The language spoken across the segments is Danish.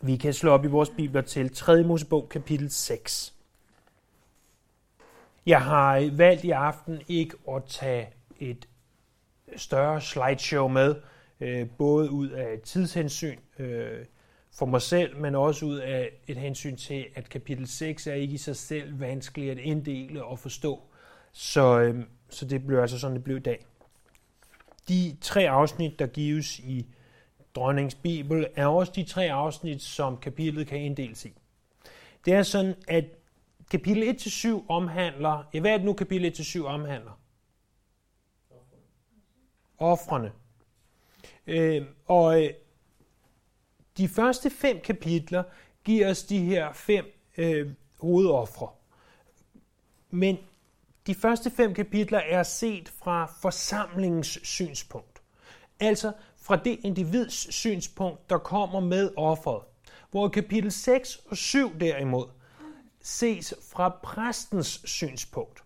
Vi kan slå op i vores bibler til 3. Mosebog kapitel 6. Jeg har valgt i aften ikke at tage et større slideshow med, øh, både ud af tidshensyn øh, for mig selv, men også ud af et hensyn til, at kapitel 6 er ikke i sig selv vanskeligt at inddele og forstå. Så, øh, så det blev altså sådan, det blev i dag. De tre afsnit, der gives i dronningens bibel, er også de tre afsnit, som kapitlet kan inddeles i. Det er sådan, at kapitel 1-7 omhandler, ja, hvad er det nu kapitel 1-7 omhandler? Offrene. Øh, og øh, de første fem kapitler giver os de her fem øh, hovedoffre. Men de første fem kapitler er set fra forsamlingens synspunkt. Altså fra det individs synspunkt, der kommer med offeret. Hvor kapitel 6 og 7 derimod ses fra præstens synspunkt.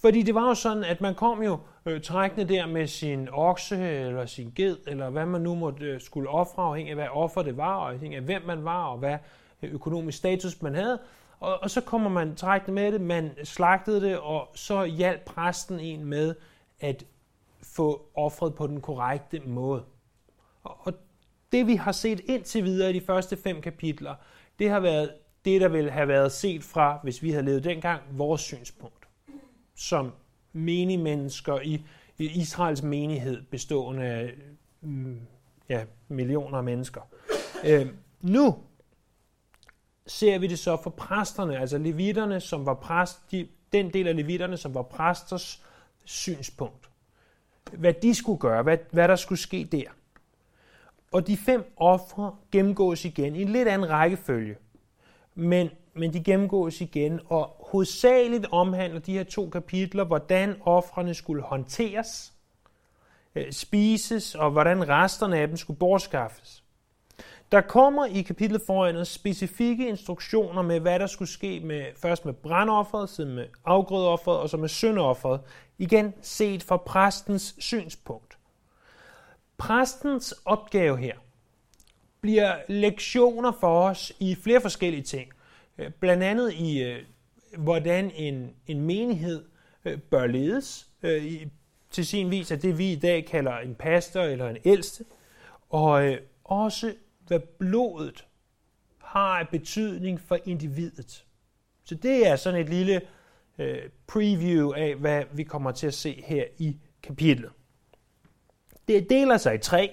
Fordi det var jo sådan, at man kom jo øh, trækkende der med sin okse eller sin ged, eller hvad man nu måtte øh, skulle ofre, afhængig af hvad offer det var, og afhængig af hvem man var, og hvad øh, økonomisk status man havde. Og, og så kommer man trækkende med det, man slagtede det, og så hjalp præsten en med at få offret på den korrekte måde. Og, det vi har set indtil videre i de første fem kapitler, det har været det, der ville have været set fra, hvis vi havde levet dengang, vores synspunkt. Som menige mennesker i, Israels menighed, bestående af mm, ja, millioner af mennesker. Øh, nu ser vi det så for præsterne, altså levitterne, som var præst, de, den del af levitterne, som var præsters synspunkt. Hvad de skulle gøre, hvad, hvad der skulle ske der. Og de fem ofre gennemgås igen i en lidt anden rækkefølge. Men, men de gennemgås igen, og hovedsageligt omhandler de her to kapitler, hvordan ofrene skulle håndteres, øh, spises, og hvordan resterne af dem skulle bortskaffes. Der kommer i kapitlet foran os specifikke instruktioner med, hvad der skulle ske med, først med brandofferet, siden med afgrødeofferet og så med syndofferet, igen set fra præstens synspunkt. Præstens opgave her bliver lektioner for os i flere forskellige ting. Øh, blandt andet i, øh, hvordan en, en menighed øh, bør ledes. Til sin vis af det, vi i dag kalder en pastor eller en ældste. Og også, hvad blodet har af betydning for individet. Så det er sådan et lille preview af, hvad vi kommer til at se her i kapitlet. Det deler sig i tre,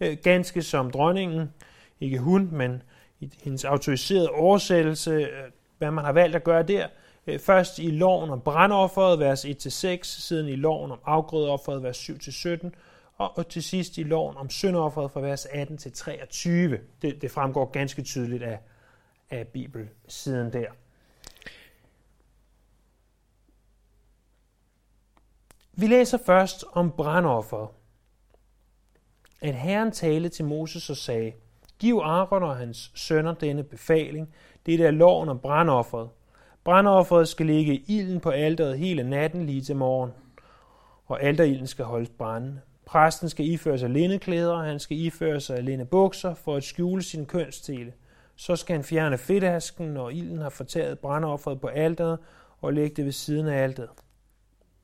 øh, ganske som dronningen, ikke hun, men i hendes autoriserede oversættelse, øh, hvad man har valgt at gøre der. Øh, først i loven om brandofferet, vers 1-6, siden i loven om afgrødeofferet, vers 7-17, og til sidst i loven om syndofferet fra vers 18 til 23. Det, det fremgår ganske tydeligt af, af bibelsiden der. Vi læser først om brandofferet at Herren talte til Moses og sagde, Giv Aaron og hans sønner denne befaling. Det er loven om brandofferet. Brandofferet skal ligge i ilden på alderet hele natten lige til morgen, og alterilden skal holdes brændende. Præsten skal iføre sig lindeklæder, og han skal iføre sig lindebukser for at skjule sin kønsdele. Så skal han fjerne fedtasken, når ilden har fortæret brandofferet på alderet, og lægge det ved siden af alteret.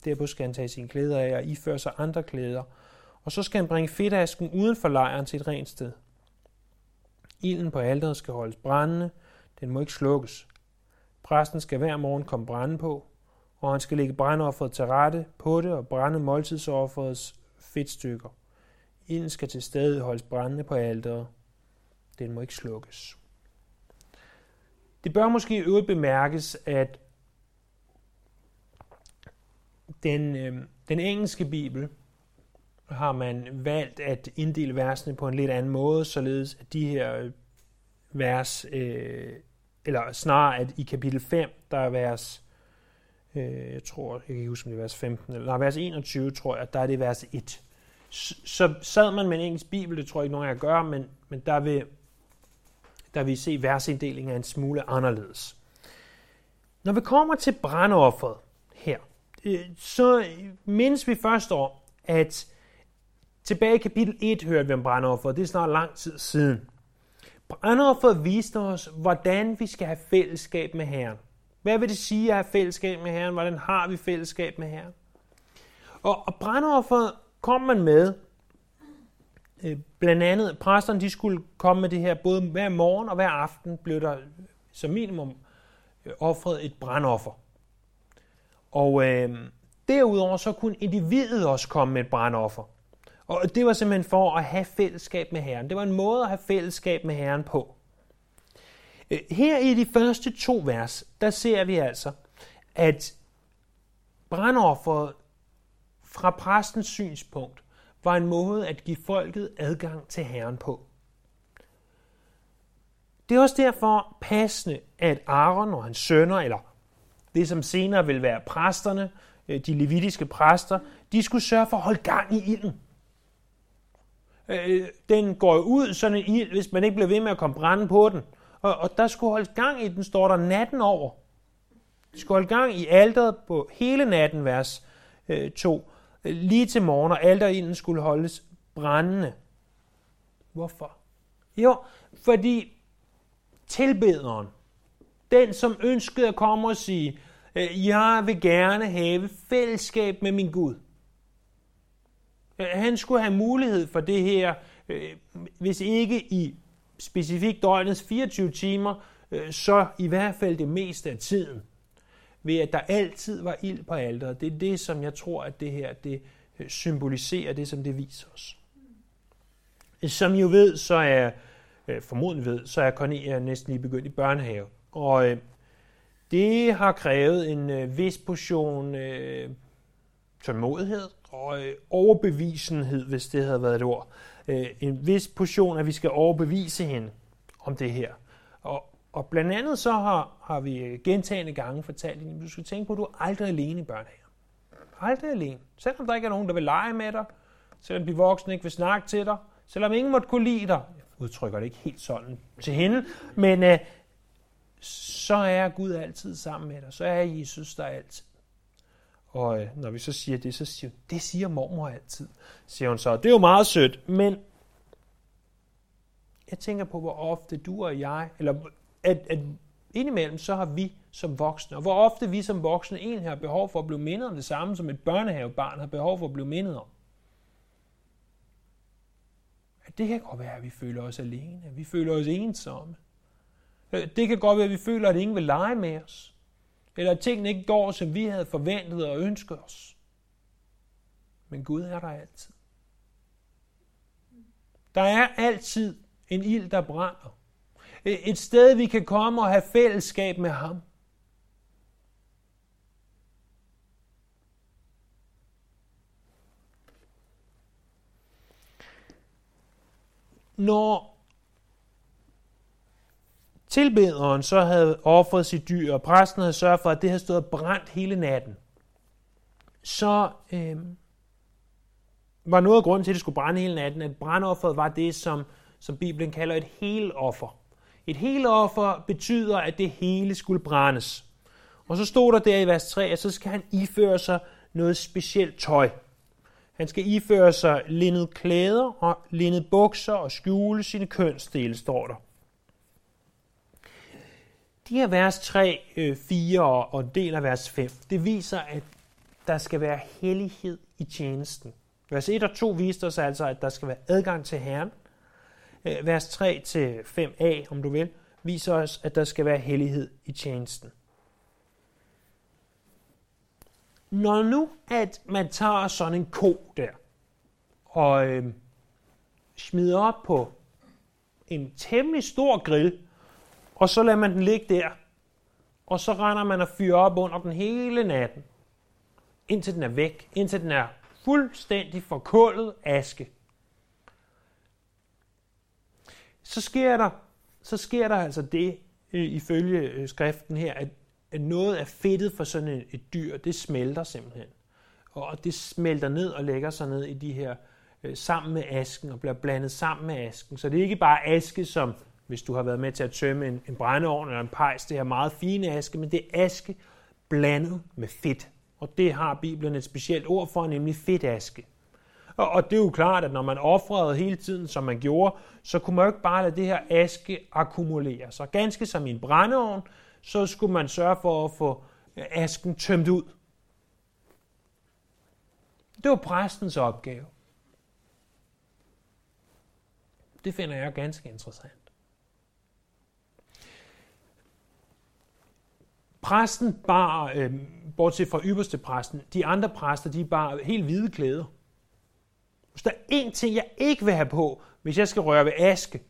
Derpå skal han tage sine klæder af og iføre sig andre klæder, og så skal han bringe fedtasken uden for lejren til et rent sted. Ilden på alderet skal holdes brændende, den må ikke slukkes. Præsten skal hver morgen komme brænde på, og han skal lægge brændofferet til rette på det og brænde måltidsofferets fedtstykker. Ilden skal til stede holdes brændende på alderet. Den må ikke slukkes. Det bør måske i øvrigt bemærkes, at den, øh, den engelske bibel har man valgt at inddele versene på en lidt anden måde, således at de her øh, vers, øh, eller snarere at i kapitel 5, der er vers, øh, jeg tror, jeg kan ikke huske, om det er vers 15, eller nej, vers 21, tror jeg, der er det vers 1. Så sad man med en engelsk bibel, det tror jeg ikke nogen af jer gør, men, men der vil der vil I se versinddelingen er en smule anderledes. Når vi kommer til brandofferet her, øh, så mindes vi først om, at Tilbage i kapitel 1 hørte vi om brandofferet. Det er snart lang tid siden. Brandofferet viste os, hvordan vi skal have fællesskab med Herren. Hvad vil det sige at have fællesskab med Herren? Hvordan har vi fællesskab med Herren? Og, og brandofferet kom man med, øh, blandt andet, præsterne de skulle komme med det her, både hver morgen og hver aften blev der som minimum øh, offret et brandoffer. Og øh, derudover så kunne individet også komme med et brandoffer. Og det var simpelthen for at have fællesskab med Herren. Det var en måde at have fællesskab med Herren på. Øh, her i de første to vers, der ser vi altså, at brandofferet fra præstens synspunkt var en måde at give folket adgang til Herren på. Det er også derfor passende, at Aaron og hans sønner, eller det som senere vil være præsterne, øh, de levitiske præster, de skulle sørge for at holde gang i ilden. Øh, den går ud, sådan en ild, hvis man ikke bliver ved med at komme brænde på den. Og, og der skulle holdes gang i den, står der natten over. De skulle holde gang i alderet på hele natten, vers øh, 2. Øh, lige til morgen, og alterinden skulle holdes brændende. Hvorfor? Jo, fordi tilbederen, den som ønskede at komme og sige, øh, jeg vil gerne have fællesskab med min Gud. Øh, han skulle have mulighed for det her, øh, hvis ikke i specifikt døgnets 24 timer, øh, så i hvert fald det meste af tiden ved at der altid var ild på alderet. Det er det, som jeg tror, at det her det symboliserer, det som det viser os. Som I jo ved, så er, formodentlig ved, så er Cornelia næsten lige begyndt i børnehave. Og det har krævet en vis portion øh, tålmodighed og øh, overbevisenhed, hvis det havde været et ord. Øh, en vis portion, at vi skal overbevise hende om det her. Og, og blandt andet så har, har vi øh, gentagende gange fortalt hende, du skal tænke på, at du er aldrig alene i børnehaven. Aldrig alene. Selvom der ikke er nogen, der vil lege med dig, selvom de voksne ikke vil snakke til dig, selvom ingen måtte kunne lide dig. Jeg udtrykker det ikke helt sådan til hende, men øh, så er Gud altid sammen med dig. Så er Jesus der altid. Og øh, når vi så siger det, så siger hun, det siger mormor altid, siger hun så. Det er jo meget sødt, men jeg tænker på, hvor ofte du og jeg, eller at, at indimellem så har vi som voksne, og hvor ofte vi som voksne egentlig har behov for at blive mindet om det samme, som et børnehavebarn har behov for at blive mindet om. At det kan godt være, at vi føler os alene, at vi føler os ensomme. Øh, det kan godt være, at vi føler, at ingen vil lege med os. Eller at tingene ikke går, som vi havde forventet og ønsket os. Men Gud er der altid. Der er altid en ild, der brænder. Et sted, vi kan komme og have fællesskab med ham. Når tilbederen så havde offret sit dyr, og præsten havde sørget for, at det havde stået brændt hele natten, så øh, var noget af grunden til, at det skulle brænde hele natten, at brandofferet var det, som, som Bibelen kalder et heloffer. Et helt offer betyder, at det hele skulle brændes. Og så stod der der i vers 3, at så skal han iføre sig noget specielt tøj. Han skal iføre sig lindet klæder og lindet bukser og skjule sine kønsdele, står der. De her vers 3, 4 øh, og del af vers 5, det viser, at der skal være hellighed i tjenesten. Vers 1 og 2 viste os altså, at der skal være adgang til Herren, øh, vers 3 til 5a, om du vil, viser os, at der skal være hellighed i tjenesten. Når nu, at man tager sådan en ko der, og øh, smider op på en temmelig stor grill, og så lader man den ligge der, og så render man og fyrer op under den hele natten, indtil den er væk, indtil den er fuldstændig forkullet aske. Så sker der, så sker der altså det, øh, ifølge øh, skriften her, at, at noget af fedtet for sådan et, et dyr, det smelter simpelthen. Og det smelter ned og lægger sig ned i de her, øh, sammen med asken, og bliver blandet sammen med asken. Så det er ikke bare aske, som hvis du har været med til at tømme en, en brændeovn eller en pejs, det her meget fine aske, men det er aske blandet med fedt. Og det har Bibelen et specielt ord for, nemlig fedtaske. Og, og det er jo klart, at når man offrede hele tiden, som man gjorde, så kunne man jo ikke bare lade det her aske akkumulere. sig. ganske som i en brændeovn, så skulle man sørge for at få øh, asken tømt ud. Det var præstens opgave. Det finder jeg ganske interessant. Præsten bar, øh, bortset fra ypperste præsten, de andre præster, de bar helt hvide klæder. Hvis der er én ting, jeg ikke vil have på, hvis jeg skal røre ved aske,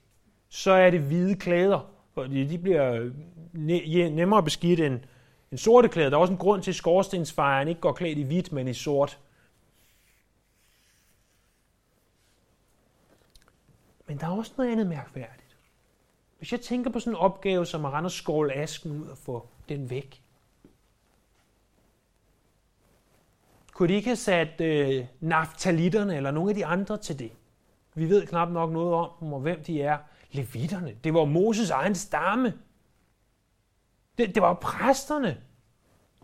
så er det hvide klæder. Fordi de bliver øh, nemmere beskidt end, end sorte klæder. Der er også en grund til, at skorstensfejeren ikke går klædt i hvidt, men i sort. Men der er også noget andet mærkværdigt. Hvis jeg tænker på sådan en opgave, som at rende og skåle asken ud og få den væk. Kunne de ikke have sat øh, naftalitterne eller nogle af de andre til det? Vi ved knap nok noget om dem og hvem de er. Levitterne. Det var Moses egen stamme. Det, det var præsterne.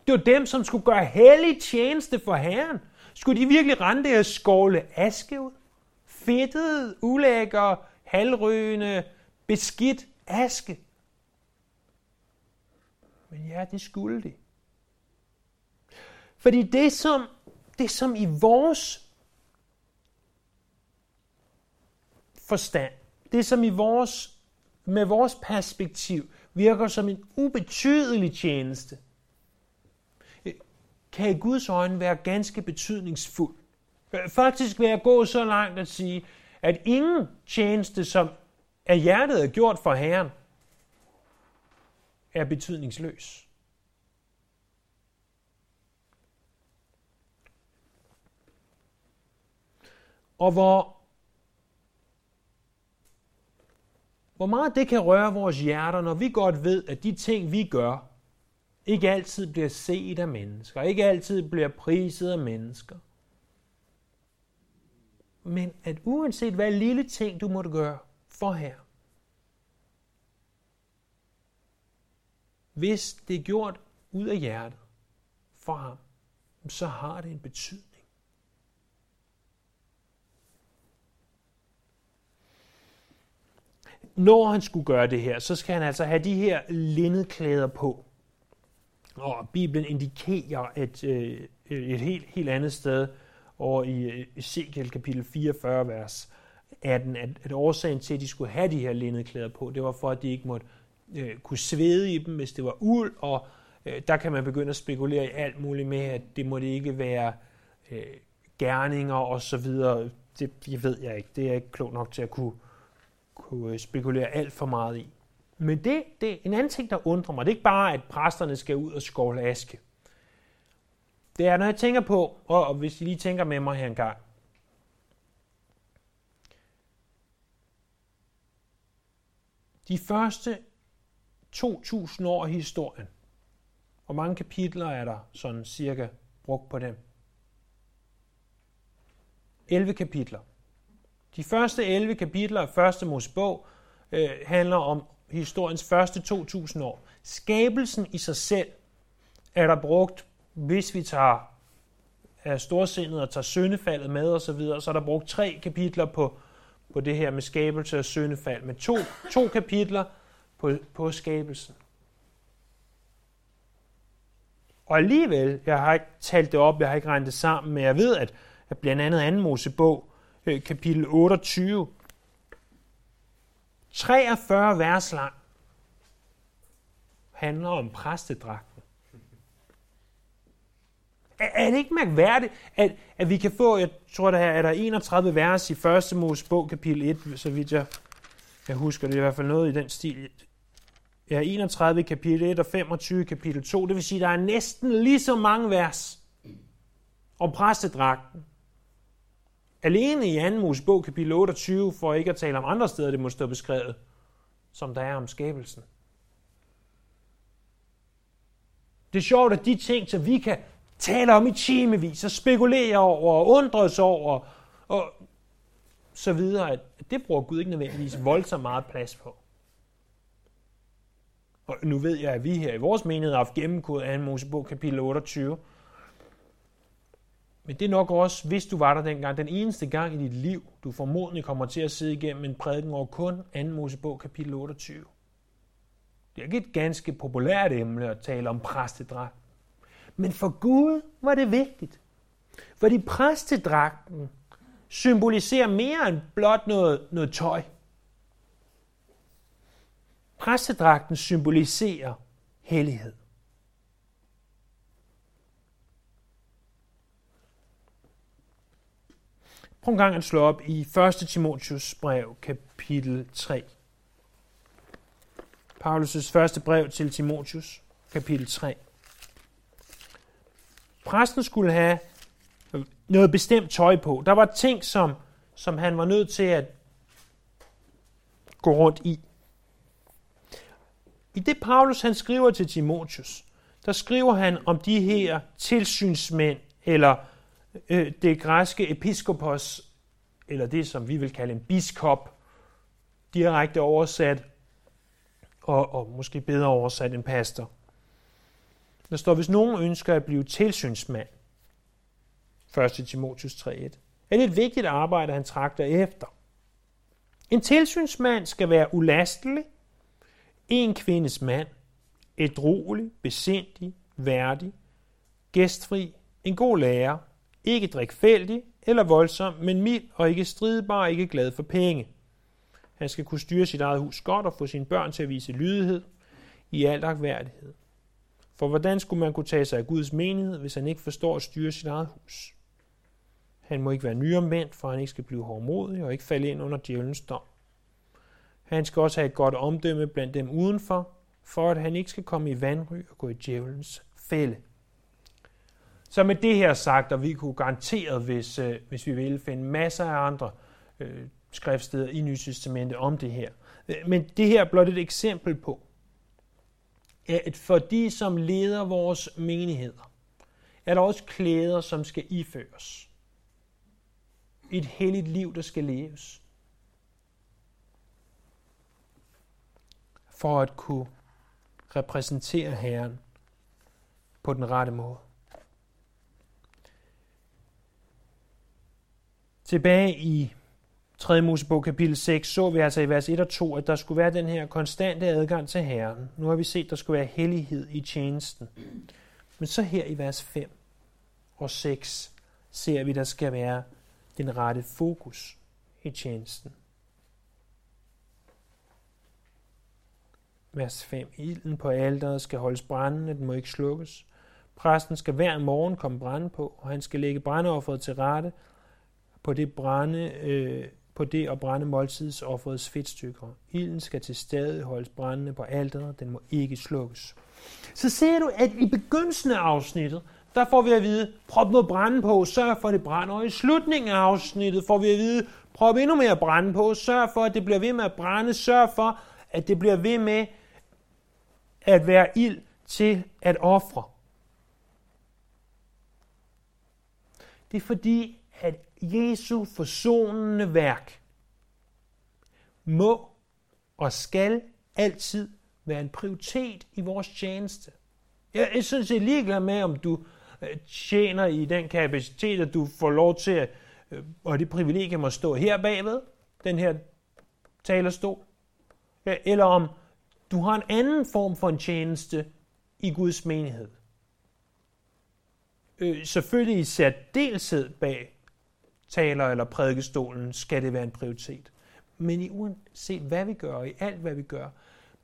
Det var dem, som skulle gøre hellig tjeneste for Herren. Skulle de virkelig rende der skåle aske ud? Fedtet, ulækker, halvrygende, beskidt aske. Men ja, det skulle de. Fordi det som, det som i vores forstand, det som i vores, med vores perspektiv virker som en ubetydelig tjeneste, kan i Guds øjne være ganske betydningsfuld. Faktisk vil jeg gå så langt at sige, at ingen tjeneste, som af hjertet er gjort for Herren, er betydningsløs. Og hvor, hvor meget det kan røre vores hjerter, når vi godt ved, at de ting, vi gør, ikke altid bliver set af mennesker, ikke altid bliver priset af mennesker. Men at uanset hvad lille ting du måtte gøre for her, Hvis det er gjort ud af hjertet for ham, så har det en betydning. Når han skulle gøre det her, så skal han altså have de her linnedklæder på. Og Bibelen indikerer et, øh, et helt, helt andet sted over i øh, Ezekiel kapitel 44, vers 18, at, at årsagen til, at de skulle have de her linnedklæder på, det var for, at de ikke måtte øh, kunne svede i dem, hvis det var uld, og øh, der kan man begynde at spekulere i alt muligt med, at det måtte ikke være øh, gerninger og så videre. Det jeg ved jeg ikke. Det er jeg ikke klog nok til at kunne, kunne øh, spekulere alt for meget i. Men det, det er en anden ting, der undrer mig. Det er ikke bare, at præsterne skal ud og skåle aske. Det er, når jeg tænker på, og, og hvis I lige tænker med mig her en gang, de første 2.000 år i historien. Hvor mange kapitler er der sådan cirka brugt på dem? 11 kapitler. De første 11 kapitler af første Mosebog øh, handler om historiens første 2.000 år. Skabelsen i sig selv er der brugt, hvis vi tager af storsindet og tager syndefaldet med osv., så, videre, så er der brugt tre kapitler på, på det her med skabelse og syndefald, Men to, to kapitler på, på skabelsen. Og alligevel, jeg har ikke talt det op, jeg har ikke regnet det sammen, men jeg ved, at, at blandt andet 2. Mosebog, øh, kapitel 28, 43 vers lang, handler om præstedragten. Er, er det ikke mærkværdigt, at, at vi kan få, jeg tror, der er der 31 vers i 1. Mosebog, kapitel 1, så vidt jeg, jeg husker det er i hvert fald noget i den stil. Ja, 31 kapitel 1 og 25 kapitel 2. Det vil sige, at der er næsten lige så mange vers om præstedragten. Alene i 2. Mosebog kapitel 28, for ikke at tale om andre steder, det må stå beskrevet, som der er om skabelsen. Det er sjovt, at de ting, som vi kan tale om i timevis og spekulere over og undres over og så videre, at det bruger Gud ikke nødvendigvis voldsomt meget plads på. Og nu ved jeg, at vi her i vores menighed har haft gennemkodet 2. Mosebog kapitel 28. Men det er nok også, hvis du var der dengang, den eneste gang i dit liv, du formodentlig kommer til at sidde igennem en prædiken over kun 2. Mosebog kapitel 28. Det er ikke et ganske populært emne at tale om præstedragt. Men for Gud var det vigtigt. Fordi præstedragten symboliserer mere end blot noget, noget tøj. Præstedragten symboliserer hellighed. Prøv en gang at slå op i 1. Timotius brev, kapitel 3. Paulus' første brev til Timotius, kapitel 3. Præsten skulle have noget bestemt tøj på. Der var ting, som, som han var nødt til at gå rundt i. I det Paulus han skriver til Timotius, der skriver han om de her tilsynsmænd, eller øh, det græske episkopos, eller det som vi vil kalde en biskop, direkte oversat, og, og måske bedre oversat en pastor. Der står, hvis nogen ønsker at blive tilsynsmand, 1. Timotius 3.1, er det et vigtigt arbejde, han trakter efter. En tilsynsmand skal være ulastelig, en kvindes mand, ædrolig, besindig, værdig, gæstfri, en god lærer, ikke drikfældig eller voldsom, men mild og ikke stridbar, ikke glad for penge. Han skal kunne styre sit eget hus godt og få sine børn til at vise lydighed i al akværdighed. For hvordan skulle man kunne tage sig af Guds menighed, hvis han ikke forstår at styre sit eget hus? Han må ikke være nyomvendt, for han ikke skal blive hårdmodig og ikke falde ind under djævelens dom. Han skal også have et godt omdømme blandt dem udenfor, for at han ikke skal komme i vandry og gå i djævelens fælde. Så med det her sagt, og vi kunne garanteret, hvis, øh, hvis vi ville, finde masser af andre øh, skriftsteder i Nye Testamentet om det her. Øh, men det her er blot et eksempel på, at for de, som leder vores menigheder, er der også klæder, som skal iføres. Et helligt liv, der skal leves. For at kunne repræsentere Herren på den rette måde. Tilbage i 3. Mosebog kapitel 6 så vi altså i vers 1 og 2, at der skulle være den her konstante adgang til Herren. Nu har vi set, at der skulle være hellighed i tjenesten. Men så her i vers 5 og 6 ser vi, at der skal være den rette fokus i tjenesten. Vers 5. Ilden på alderet skal holdes brændende, den må ikke slukkes. Præsten skal hver morgen komme brænde på, og han skal lægge brændeofferet til rette på det brænde, øh, på det og brænde måltidsofferets fedtstykker. Ilden skal til stadig holdes brændende på alteret, den må ikke slukkes. Så ser du, at i begyndelsen af afsnittet, der får vi at vide, prop noget brænde på, sørg for, at det brænder. Og i slutningen af afsnittet får vi at vide, prop endnu mere brænde på, sørg for, at det bliver ved med at brænde, sørg for, at det bliver ved med at være ild til at ofre. Det er fordi, at Jesu forsonende værk må og skal altid være en prioritet i vores tjeneste. Jeg er sådan set ligeglad med, om du øh, tjener i den kapacitet, at du får lov til at, øh, og det privilegium at stå her bagved, den her talerstol, eller om du har en anden form for en tjeneste i Guds menighed. Øh, selvfølgelig i særdeleshed bag taler eller prædikestolen, skal det være en prioritet. Men i uanset hvad vi gør, og i alt hvad vi gør,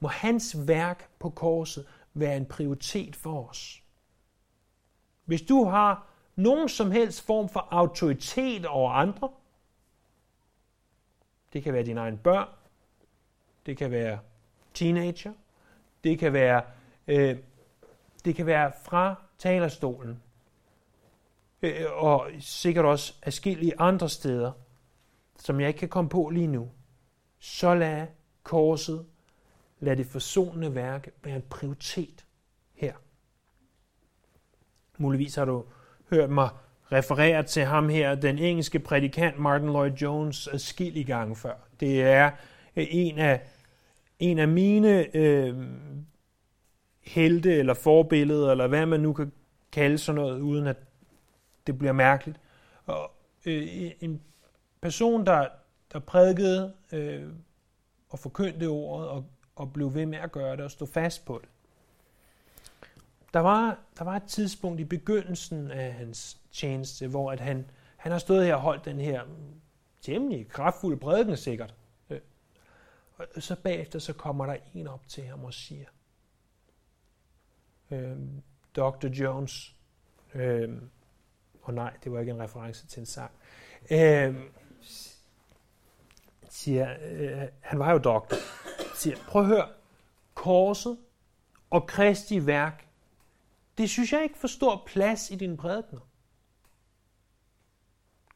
må hans værk på korset være en prioritet for os. Hvis du har nogen som helst form for autoritet over andre, det kan være dine egne børn, det kan være teenager, det kan være, øh, det kan være fra talerstolen, øh, og sikkert også afskillige andre steder, som jeg ikke kan komme på lige nu, så lad korset, lad det forsonende værk være en prioritet her. Muligvis har du hørt mig referere til ham her, den engelske prædikant Martin Lloyd Jones, adskillige gange før. Det er øh, en af, en af mine øh, helte eller forbilleder, eller hvad man nu kan kalde sådan noget, uden at det bliver mærkeligt. Og øh, en person, der, der prædikede øh, og forkyndte ordet og, og blev ved med at gøre det og stå fast på det. Der var, der var et tidspunkt i begyndelsen af hans tjeneste, hvor at han, han har stået her og holdt den her temmelig kraftfulde prædiken sikkert. Og så bagefter så kommer der en op til ham og siger, øh, Dr. Jones, øh, og nej, det var ikke en reference til en sang, øh, siger, øh, han var jo doktor, siger, prøv at høre, korset og Kristi værk, det synes jeg ikke får stor plads i dine prædikener.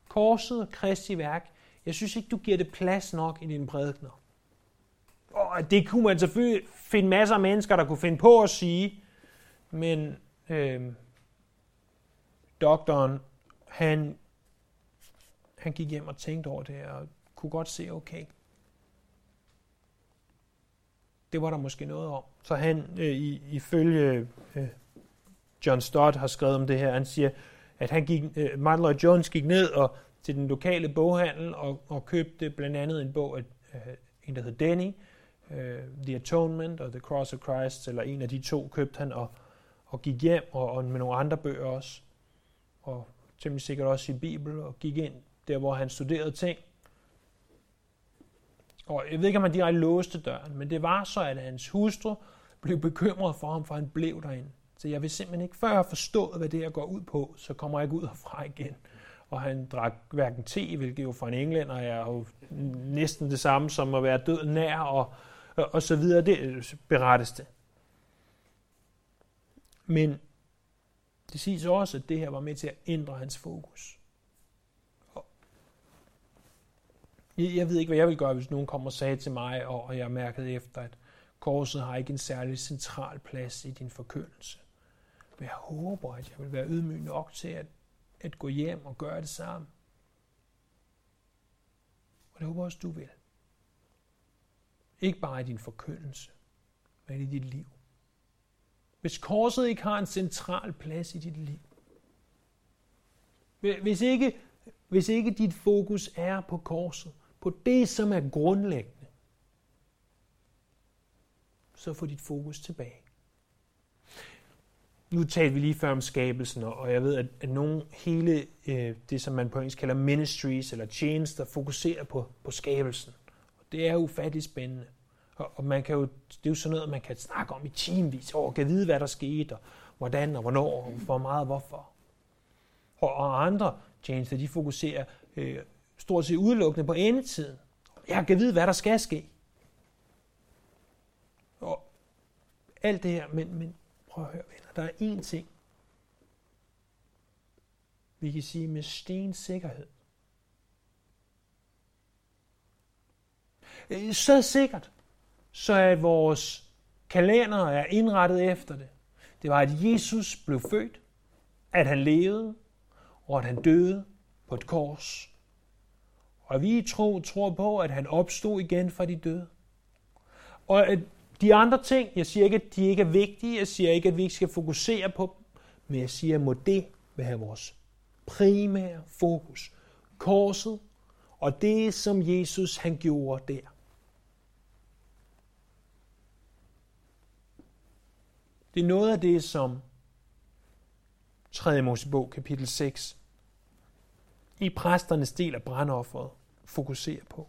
Korset og Kristi værk, jeg synes ikke, du giver det plads nok i dine prædikener. Og det kunne man selvfølgelig finde masser af mennesker, der kunne finde på at sige, men øh, doktoren, han, han gik hjem og tænkte over det, og kunne godt se, okay, det var der måske noget om. Så han, øh, ifølge øh, John Stott har skrevet om det her, han siger, at han gik, øh, Martin Lloyd Jones gik ned og til den lokale boghandel og, og købte blandt andet en bog af øh, en, der hed Denny, øh, The Atonement og The Cross of Christ, eller en af de to købte han og, og gik hjem og, og med nogle andre bøger også, og temmelig sikkert også i Bibel, og gik ind der, hvor han studerede ting. Og jeg ved ikke, om han direkte låste døren, men det var så, at hans hustru blev bekymret for ham, for han blev derinde. Så jeg vil simpelthen ikke, før jeg har forstået, hvad det her går ud på, så kommer jeg ikke ud herfra igen. Og han drak hverken te, hvilket jo for en englænder er jo næsten det samme som at være død nær, og, og så videre. Det øh, berettes det. Men det siges også, at det her var med til at ændre hans fokus. Jeg ved ikke, hvad jeg vil gøre, hvis nogen kommer og sagde til mig, og jeg mærkede efter, at korset har ikke en særlig central plads i din forkyndelse. Men jeg håber, at jeg vil være ydmyg nok til at, at gå hjem og gøre det samme. Og det håber også, du vil. Ikke bare i din forkyndelse, men i dit liv. Hvis korset ikke har en central plads i dit liv, hvis ikke, hvis ikke dit fokus er på korset, på det, som er grundlæggende, så få dit fokus tilbage nu talte vi lige før om skabelsen, og jeg ved, at, at nogle hele øh, det, som man på engelsk kalder ministries eller tjenester, fokuserer på, på skabelsen. Det er ufattelig spændende. Og, og man kan jo, det er jo sådan noget, man kan snakke om i timevis, og kan vide, hvad der skete, og hvordan, og hvornår, og hvor meget, og hvorfor. Og, og andre tjenester, de fokuserer øh, stort set udelukkende på endetiden. Jeg kan vide, hvad der skal ske. Og alt det her, men, men prøv at høre, venner, der er én ting, vi kan sige med sten sikkerhed. Øh, Øh, så sikkert, så at vores kalender er indrettet efter det. Det var, at Jesus blev født, at han levede, og at han døde på et kors. Og vi tro, tror på, at han opstod igen fra de døde. Og at de andre ting, jeg siger ikke, at de ikke er vigtige, jeg siger ikke, at vi ikke skal fokusere på dem, men jeg siger, at må det være vores primære fokus. Korset og det, som Jesus han gjorde der. Det er noget af det, som 3. Mosebog kapitel 6 i præsternes del af brandofferet fokuserer på.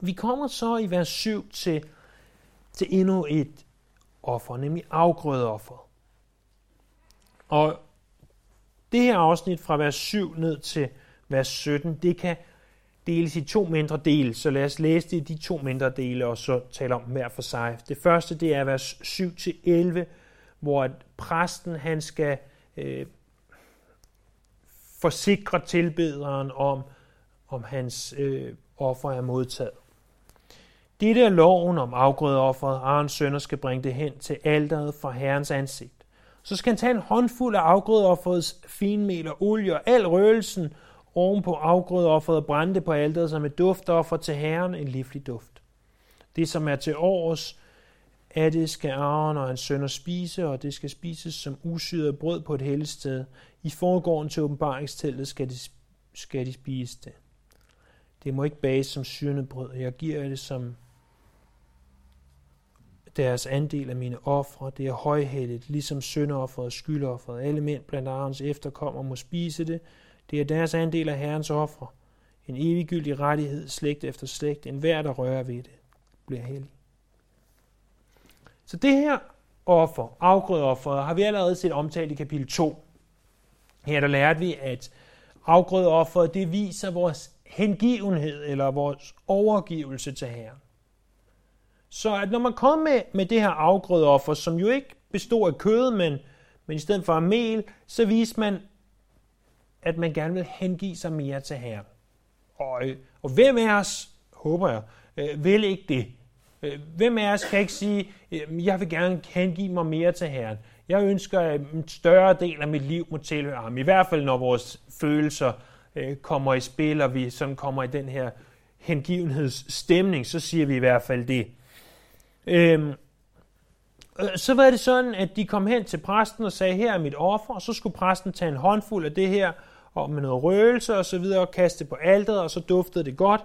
Vi kommer så i vers 7 til, til endnu et offer, nemlig afgrødeofferet. Og det her afsnit fra vers 7 ned til vers 17, det kan deles i to mindre dele, så lad os læse det i de to mindre dele, og så tale om hver for sig. Det første, det er vers 7-11, hvor præsten han skal øh, forsikre tilbederen om, om hans øh, offer er modtaget. Dette er loven om afgrødeofferet. Arons sønner skal bringe det hen til alderet fra Herrens ansigt. Så skal han tage en håndfuld af afgrødeofferets finmel og olie og al røgelsen oven på afgrødeofferet og brænde det på alteret som et duftoffer til Herren, en livlig duft. Det, som er til års, af det skal Aaron og hans sønner spise, og det skal spises som usyret brød på et helligt sted. I foregården til åbenbaringsteltet skal de, skal de spise det. Det må ikke bages som syrende brød. Jeg giver det som deres andel af mine ofre. Det er højhelligt, ligesom syndeofferet og skyldofferet. Alle mænd blandt Arons efterkommer må spise det. Det er deres andel af Herrens ofre. En eviggyldig rettighed, slægt efter slægt. En hver, der rører ved det, bliver hellig. Så det her offer, afgrødeofferet, har vi allerede set omtalt i kapitel 2. Her der lærte vi, at afgrødeofferet, det viser vores hengivenhed eller vores overgivelse til Herren. Så at når man kommer med, med det her afgrødeoffer, som jo ikke består af kød, men, men i stedet for af mel, så viser man, at man gerne vil hengive sig mere til Herren. Og, øh, og hvem af os, håber jeg, øh, vil ikke det? Øh, hvem af os kan ikke sige, jeg vil gerne hengive mig mere til Herren. Jeg ønsker, at en større del af mit liv må tilhøre ham. I hvert fald, når vores følelser kommer i spil, og vi sådan kommer i den her hengivenhedsstemning, så siger vi i hvert fald det. Øhm, Øh, så var det sådan, at de kom hen til præsten og sagde, her er mit offer, og så skulle præsten tage en håndfuld af det her, og med noget røgelse og så videre, og kaste på alteret, og så duftede det godt.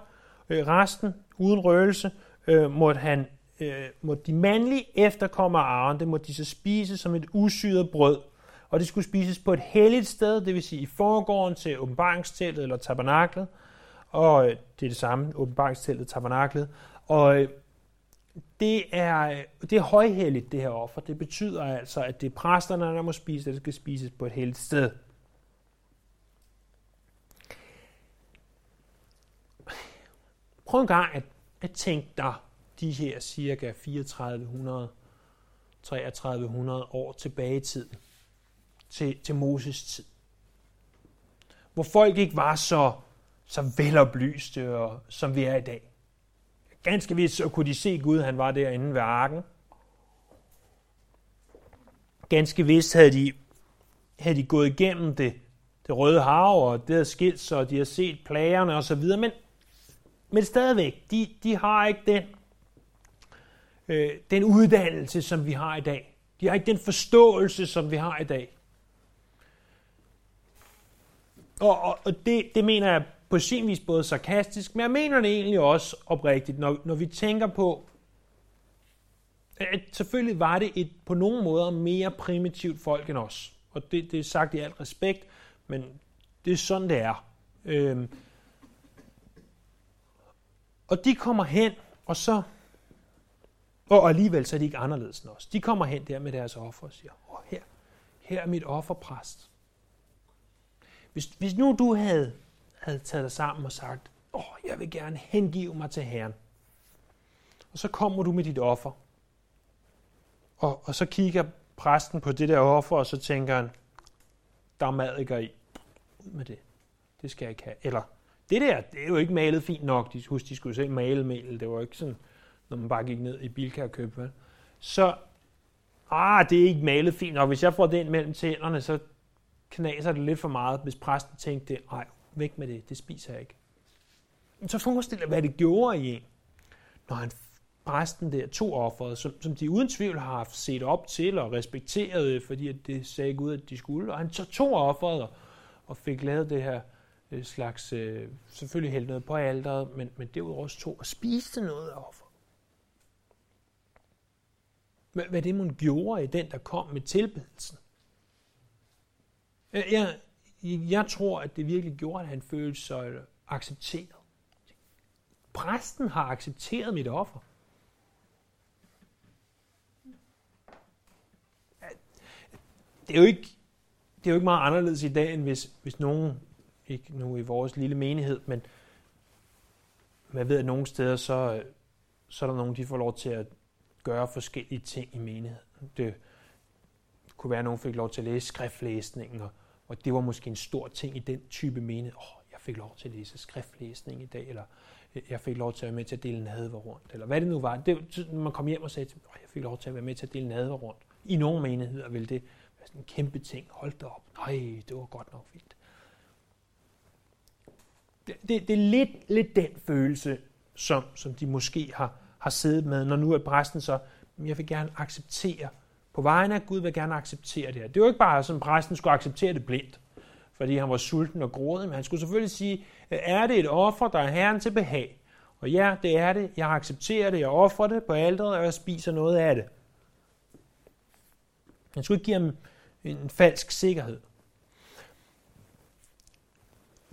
Øh, resten, uden røgelse, øh, måtte, han, øh, måtte de mandlige efterkommere af Aaron, det måtte de så spise som et usyret brød. Og det skulle spises på et helligt sted, det vil sige i forgården til åbenbaringsteltet eller tabernaklet. Og øh, det er det samme, åbenbaringsteltet, tabernaklet. Og øh, det er, øh, det er højhelligt, det her offer. Det betyder altså, at det er præsterne, der må spise, det skal spises på et helligt sted. Prøv en gang at, at tænke dig de her cirka 3400, 3300 år tilbage i tiden, til, til Moses tid. Hvor folk ikke var så, så veloplyste, og, som vi er i dag. Ganske vist så kunne de se Gud, han var derinde ved arken. Ganske vist havde de, havde de gået igennem det, det røde hav, og det havde skilt sig, og de har set plagerne osv., men, men stadigvæk, de, de har ikke den, øh, den uddannelse, som vi har i dag. De har ikke den forståelse, som vi har i dag. Og, og, og det, det mener jeg på sin vis både sarkastisk, men jeg mener det egentlig også oprigtigt, når, når vi tænker på, at selvfølgelig var det et på nogle måder mere primitivt folk end os. Og det, det er sagt i al respekt, men det er sådan, det er. Øhm, og de kommer hen, og så, og alligevel så er de ikke anderledes end os. De kommer hen der med deres offer og siger, åh, her, her er mit offerpræst. Hvis, hvis nu du havde havde taget dig sammen og sagt, åh, oh, jeg vil gerne hengive mig til Herren. Og så kommer du med dit offer. Og, og så kigger præsten på det der offer, og så tænker han, der er mad i. Ud med det. Det skal jeg ikke have. Eller, det der, det er jo ikke malet fint nok. De, husk, de skulle selv male mel. Det var ikke sådan, når man bare gik ned i Bilka og købte. Vel? Så, ah, det er ikke malet fint nok. Hvis jeg får den mellem tænderne, så knaser det lidt for meget, hvis præsten tænkte, nej, væk med det, det spiser jeg ikke. Men så forestil dig, hvad det gjorde i en, når han præsten der to offeret, som, som de uden tvivl har haft set op til og respekteret, øh, fordi at det sagde Gud, at de skulle. Og han så to offeret og, og fik lavet det her øh, slags, øh, selvfølgelig hældt noget på alderet, men, men derudover også to og spiste noget af offeret. Hvad, hvad det man gjorde i den, der kom med tilbedelsen. Jeg, jeg tror, at det virkelig gjorde, at han følte sig accepteret. Præsten har accepteret mit offer. Det er jo ikke, det er jo ikke meget anderledes i dag, end hvis, hvis nogen, ikke nu i vores lille menighed, men man ved, at nogle steder, så, så er der nogen, de får lov til at gøre forskellige ting i menigheden. Det kunne være, at nogen fik lov til at læse skriftlæsningen, og og det var måske en stor ting i den type menighed. Åh, oh, jeg fik lov til at læse skriftlæsning i dag, eller øh, jeg fik lov til at være med til at dele nadver rundt, eller hvad det nu var. Det, man kom hjem og sagde, at jeg fik lov til at være med til at dele nadver rundt. I nogle menigheder ville det være sådan en kæmpe ting. Hold da op. Nej, det var godt nok fint. Det, det, det er lidt, lidt den følelse, som, som de måske har, har siddet med, når nu er præsten så jeg vil gerne acceptere, på vegne af Gud vil gerne acceptere det her. Det er ikke bare, som præsten skulle acceptere det blindt, fordi han var sulten og grådig, men han skulle selvfølgelig sige, er det et offer, der er herren til behag? Og ja, det er det. Jeg accepterer det. Jeg offrer det på alderet, og jeg spiser noget af det. Han skulle ikke give ham en falsk sikkerhed.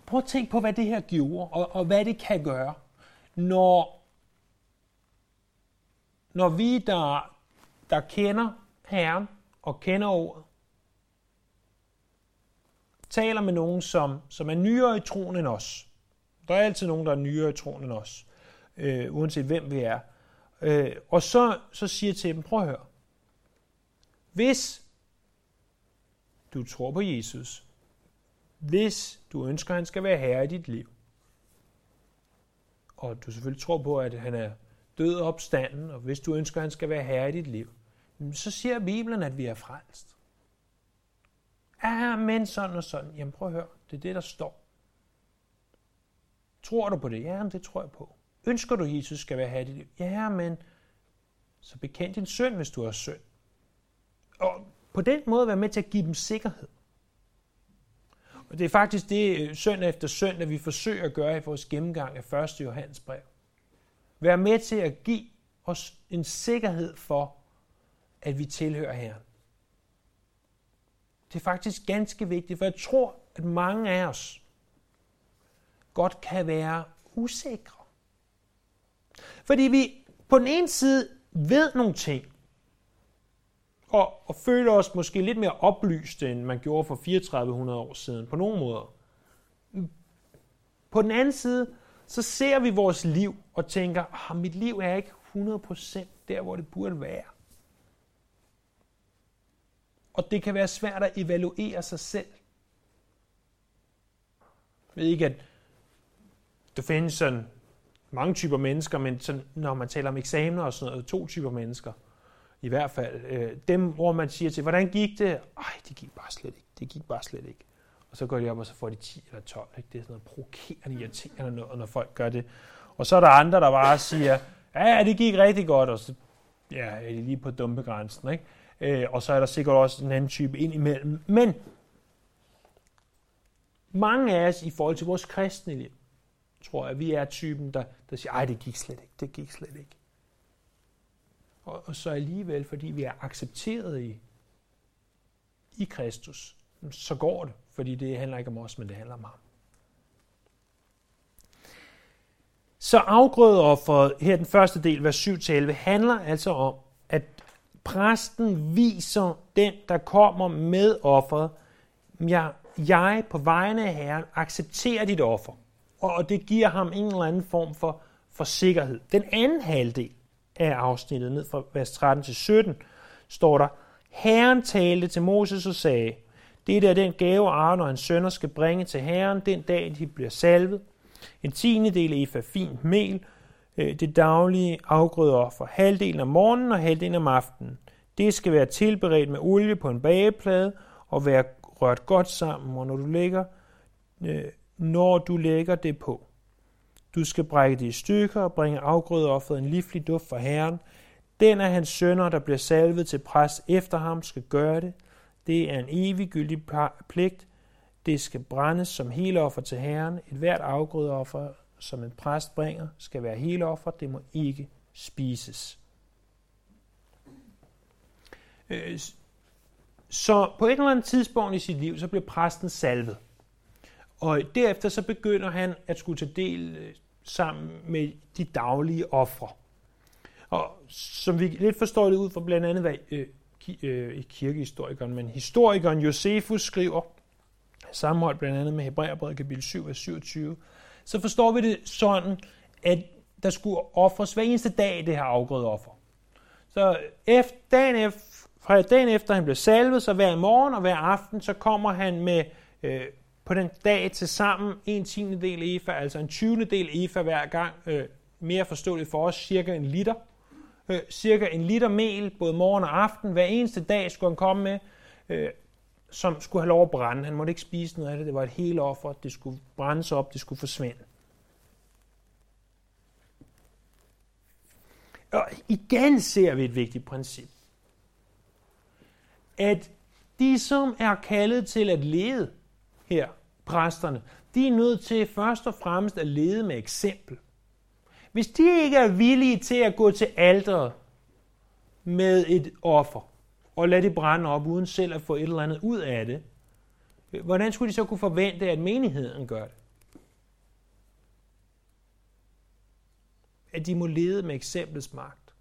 Prøv at tænke på, hvad det her gjorde, og, og hvad det kan gøre, når, når vi, der, der kender Herren og kender ordet, taler med nogen, som, som er nyere i troen end os. Der er altid nogen, der er nyere i troen end os, øh, uanset hvem vi er. Øh, og så, så siger jeg til dem, prøv at høre. Hvis du tror på Jesus, hvis du ønsker, at han skal være herre i dit liv, og du selvfølgelig tror på, at han er død og opstanden, og hvis du ønsker, at han skal være herre i dit liv, så siger Bibelen, at vi er frelst. Ja, men sådan og sådan. Jamen prøv at høre, det er det, der står. Tror du på det? Ja, men det tror jeg på. Ønsker du, at Jesus skal være her i dit liv? Ja, men så bekend din søn, hvis du har synd. Og på den måde være med til at give dem sikkerhed. Og det er faktisk det øh, søndag efter søndag, vi forsøger at gøre i vores gennemgang af 1. Johannes brev. Vær med til at give os en sikkerhed for, at vi tilhører Herren. Det er faktisk ganske vigtigt, for jeg tror, at mange af os godt kan være usikre. Fordi vi på den ene side ved nogle ting, og, og føler os måske lidt mere oplyste, end man gjorde for 3400 år siden, på nogle måder. På den anden side, så ser vi vores liv og tænker, at mit liv er ikke 100% der, hvor det burde være. Og det kan være svært at evaluere sig selv. Jeg ved ikke, at der findes sådan mange typer mennesker, men sådan, når man taler om eksamener og sådan noget, to typer mennesker – i hvert fald. Øh, dem, hvor man siger til, hvordan gik det? Ej, det gik bare slet ikke. Det gik bare slet ikke. Og så går de op, og så får de 10 eller 12. Ikke? Det er sådan noget provokerende, irriterende noget, når folk gør det. Og så er der andre, der bare siger, ja, det gik rigtig godt, og så ja, er de lige på dumpegrænsen. Ikke? Øh, og så er der sikkert også en anden type ind imellem. Men mange af os i forhold til vores kristne liv, tror jeg, vi er typen, der, der siger, ej, det gik slet ikke, det gik slet ikke og, og så alligevel, fordi vi er accepteret i, i Kristus, så går det, fordi det handler ikke om os, men det handler om ham. Så afgrødeofferet, her den første del, vers 7-11, handler altså om, præsten viser den, der kommer med offeret, jeg, jeg på vegne af Herren accepterer dit offer. Og det giver ham en eller anden form for, for sikkerhed. Den anden halvdel, af afsnittet, ned fra vers 13 til 17, står der, Herren talte til Moses og sagde, det er den gave, Aaron og hans sønner skal bringe til Herren, den dag de bliver salvet. En tiende del efa fint mel, Øh, det daglige afgrødeoffer, halvdelen om morgenen og halvdelen om aftenen. Det skal være tilberedt med olie på en bageplade og være rørt godt sammen, og når du lægger, øh, når du lægger det på. Du skal brække det i stykker og bringe afgrødeofferet en livlig duft for Herren. Den af hans sønner, der bliver salvet til præst efter ham, skal gøre det. Det er en eviggyldig pligt. Det skal brændes som offer til Herren. Et hvert afgrødeoffer, som en præst bringer, skal være hele offer. Det må ikke spises. Øh, så på et eller andet tidspunkt i sit liv, så bliver præsten salvet. Og derefter så begynder han at skulle tage del øh, sammen med de daglige ofre. Og som vi lidt forstår det ud fra blandt andet, hvad øh, øh, kirkehistorikeren, men historikeren Josefus skriver, sammenholdt blandt andet med Hebræerbrevet kapitel 7, vers 27, så forstår vi det sådan, at der skulle offres hver eneste dag det her afgrøde offer. Så efter, dagen efter, fra dagen efter han blev salvet, så hver morgen og hver aften, så kommer han med øh, på den dag til sammen en tiende del efa, altså en 20. del efa hver gang, øh, mere forståeligt for os, cirka en liter. Øh, cirka en liter mel, både morgen og aften. Hver eneste dag skulle han komme med, øh, som skulle have lov at brænde. Han måtte ikke spise noget af det. Det var et helt offer. Det skulle brændes op. Det skulle forsvinde. Og igen ser vi et vigtigt princip. At de, som er kaldet til at lede her, præsterne, de er nødt til først og fremmest at lede med eksempel. Hvis de ikke er villige til at gå til alderet med et offer, og lade det brænde op, uden selv at få et eller andet ud af det, hvordan skulle de så kunne forvente, at menigheden gør det? At de må lede med eksemplets magt.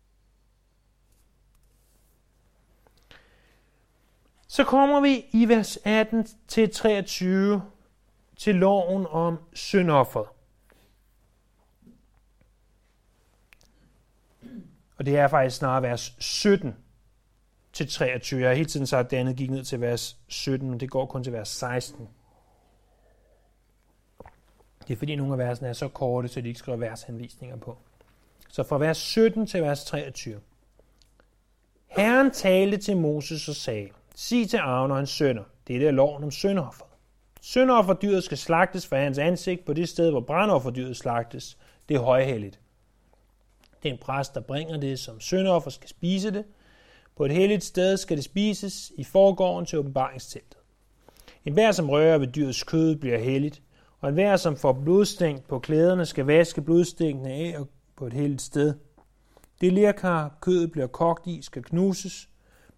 Så kommer vi i vers 18 til 23 til loven om syndofferet. Og det er faktisk snarere vers 17 til 23. Jeg har hele tiden sagt, at det andet gik ned til vers 17, men det går kun til vers 16. Det er fordi nogle af versene er så korte, så de ikke skriver vershenvisninger på. Så fra vers 17 til vers 23. Herren talte til Moses og sagde, Sig til Aaron og hans sønner, det er loven om sønderoffer. Sønderofferdyret skal slagtes for hans ansigt på det sted, hvor brandofferdyret slagtes. Det er højhelligt. Den præst, der bringer det som sønderoffer, skal spise det. På et helligt sted skal det spises i forgården til åbenbaringsteltet. En hver, som rører ved dyrets kød, bliver helligt, og en hver, som får blodstænk på klæderne, skal vaske blodstænkene af på et helligt sted. Det lerkar, kødet bliver kogt i, skal knuses,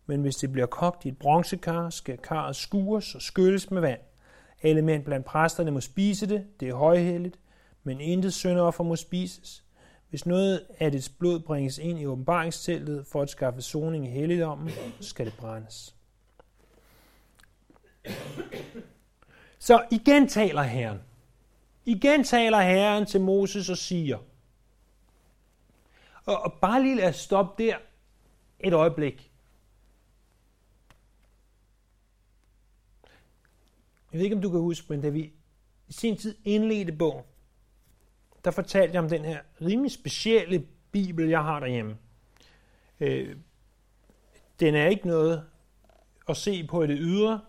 men hvis det bliver kogt i et bronzekar, skal karret skures og skylles med vand. Alle mænd blandt præsterne må spise det, det er højhelligt, men intet syndoffer må spises. Hvis noget af dets blod bringes ind i åbenbaringsteltet for at skaffe soning i helligdommen, skal det brændes. Så igen taler Herren. Igen taler Herren til Moses og siger, og, og bare lige lad stoppe der et øjeblik. Jeg ved ikke, om du kan huske, men da vi i sin tid indledte bogen, der fortalte jeg om den her rimelig specielle bibel, jeg har derhjemme. Øh, den er ikke noget at se på i det ydre,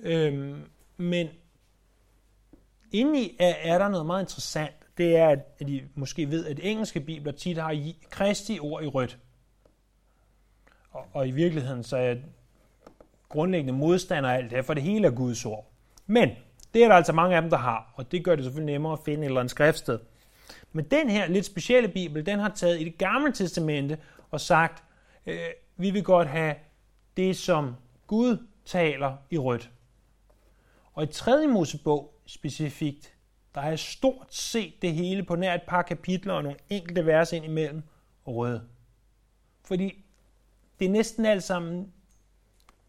øh, men indeni er, er der noget meget interessant. Det er, at I måske ved, at engelske bibler tit har kristi ord i rødt. Og, og i virkeligheden så er jeg grundlæggende modstander af alt det her, for det hele er Guds ord. Men det er der altså mange af dem, der har, og det gør det selvfølgelig nemmere at finde et eller andet skriftsted. Men den her lidt specielle bibel, den har taget i det gamle testamente og sagt, øh, vi vil godt have det, som Gud taler i rødt. Og i 3. Mosebog specifikt, der er stort set det hele på nær et par kapitler og nogle enkelte vers ind imellem røde. Fordi det er næsten alt sammen,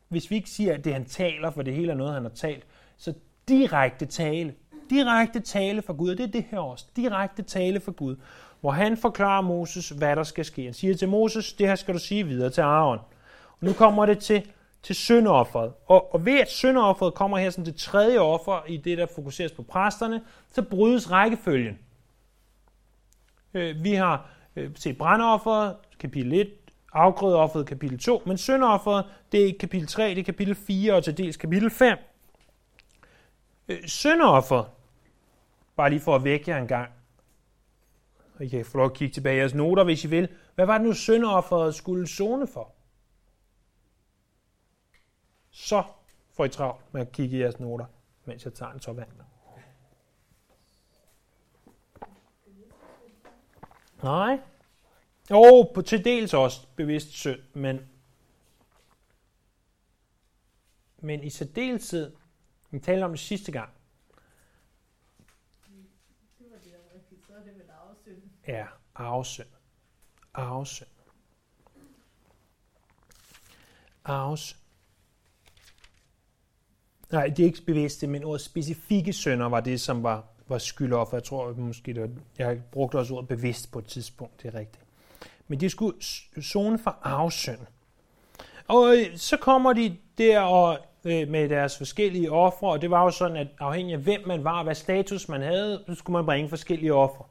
hvis vi ikke siger, at det han taler, for det hele er noget, han har talt, så direkte tale. Direkte tale fra Gud, og det er det her også. Direkte tale fra Gud, hvor han forklarer Moses, hvad der skal ske. Han siger til Moses, det her skal du sige videre til Aaron. Og nu kommer det til, til syndofferet. Og, og ved at syndofferet kommer her som det tredje offer i det, der fokuseres på præsterne, så brydes rækkefølgen. Øh, vi har øh, set brandofferet, kapitel 1, afgrødeofferet, kapitel 2, men syndofferet, det er kapitel 3, det er kapitel 4 og til dels kapitel 5. Øh, sønderoffer, bare lige for at vække jer en gang, og I kan få lov at kigge tilbage i jeres noter, hvis I vil. Hvad var det nu, syndofferet skulle zone for? Så får I travlt med at kigge i jeres noter, mens jeg tager en tår vand. Nej. Jo, oh, på til dels også bevidst synd, men, men i særdeleshed vi talte om det sidste gang. Det var det, der rigtigt. Så er det med er arvesynd. Arvesynd. Arves. Nej, det er ikke bevidste, men ordet specifikke sønder var det, som var, var skyldoffer. Jeg tror måske, det var, jeg brugte også ordet bevidst på et tidspunkt, det er rigtigt. Men det skulle zone for arvesynd. Og øh, så kommer de der og øh, med deres forskellige ofre, og det var jo sådan, at afhængig af hvem man var, hvad status man havde, så skulle man bringe forskellige ofre.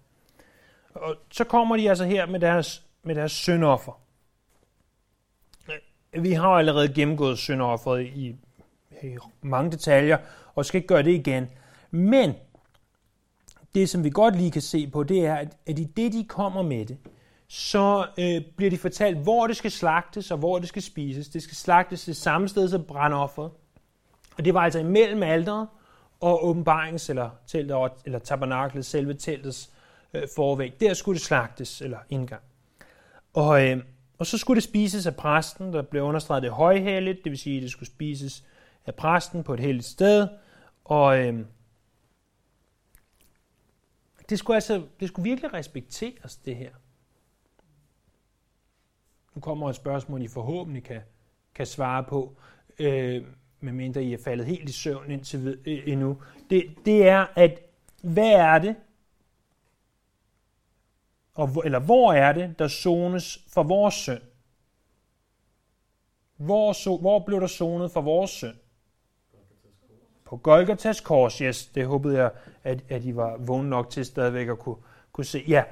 Og så kommer de altså her med deres, med deres syndoffer. Vi har allerede gennemgået syndofferet i, i mange detaljer, og skal ikke gøre det igen. Men det, som vi godt lige kan se på, det er, at, at i det, de kommer med det, så øh, bliver de fortalt, hvor det skal slagtes og hvor det skal spises. Det skal slagtes det samme sted som brandofferet. Og det var altså imellem alderet og åbenbarings- eller, teltet, eller tabernaklet, selve teltets øh, forvæg. Der skulle det slagtes, eller indgang. Og, øh, og så skulle det spises af præsten, der blev understreget det højhelligt, det vil sige, at det skulle spises af præsten på et helligt sted. Og øh, det skulle altså det skulle virkelig respekteres, det her. Nu kommer et spørgsmål, I forhåbentlig kan, kan svare på, øh, medmindre I er faldet helt i søvn indtil øh, endnu. Det, det er, at hvad er det, og, eller hvor er det, der zones for vores synd? Hvor, so, hvor blev der zonet for vores synd? På Golgatas kors, yes, det håbede jeg, at, at I var vågne nok til stadigvæk at kunne, kunne se. Ja,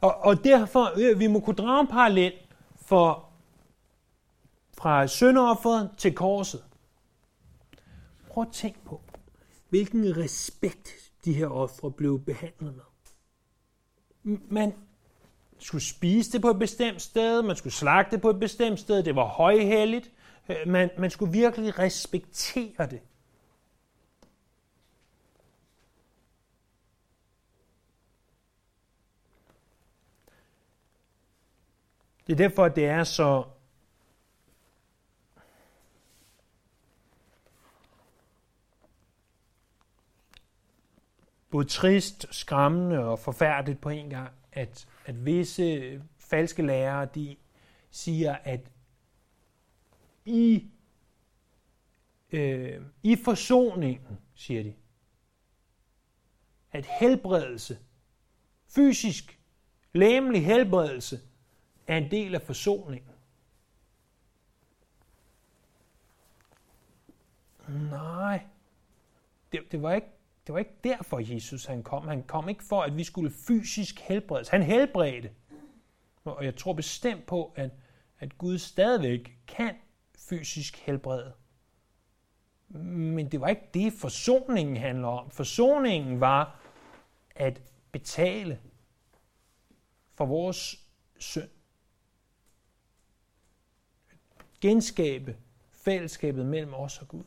og, og derfor, øh, vi må kunne drage en parallel for, fra synderofferet til korset. Prøv at tænke på, hvilken respekt de her ofre blev behandlet med. Man skulle spise det på et bestemt sted, man skulle slagte det på et bestemt sted, det var højhelligt, øh, man, man skulle virkelig respektere det. Det er derfor, at det er så både trist, skræmmende og forfærdeligt på en gang, at, at visse falske lærere, de siger, at i, øh, i forsoningen, siger de, at helbredelse, fysisk, læmelig helbredelse, er en del af forsoningen. Nej, det, det, var ikke, det var ikke derfor, Jesus han kom. Han kom ikke for, at vi skulle fysisk helbredes. Han helbredte. Og jeg tror bestemt på, at, at Gud stadigvæk kan fysisk helbrede. Men det var ikke det, forsoningen handler om. Forsoningen var at betale for vores synd. genskabe fællesskabet mellem os og Gud.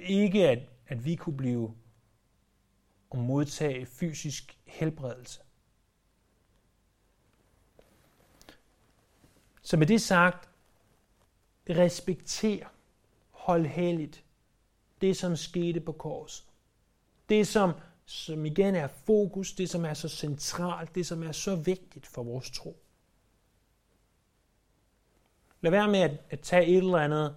Ikke at, at vi kunne blive og modtage fysisk helbredelse. Så med det sagt, respekter, hold helligt det, som skete på korset. Det, som, som igen er fokus, det, som er så centralt, det, som er så vigtigt for vores tro. Lad være med at, at tage et eller andet,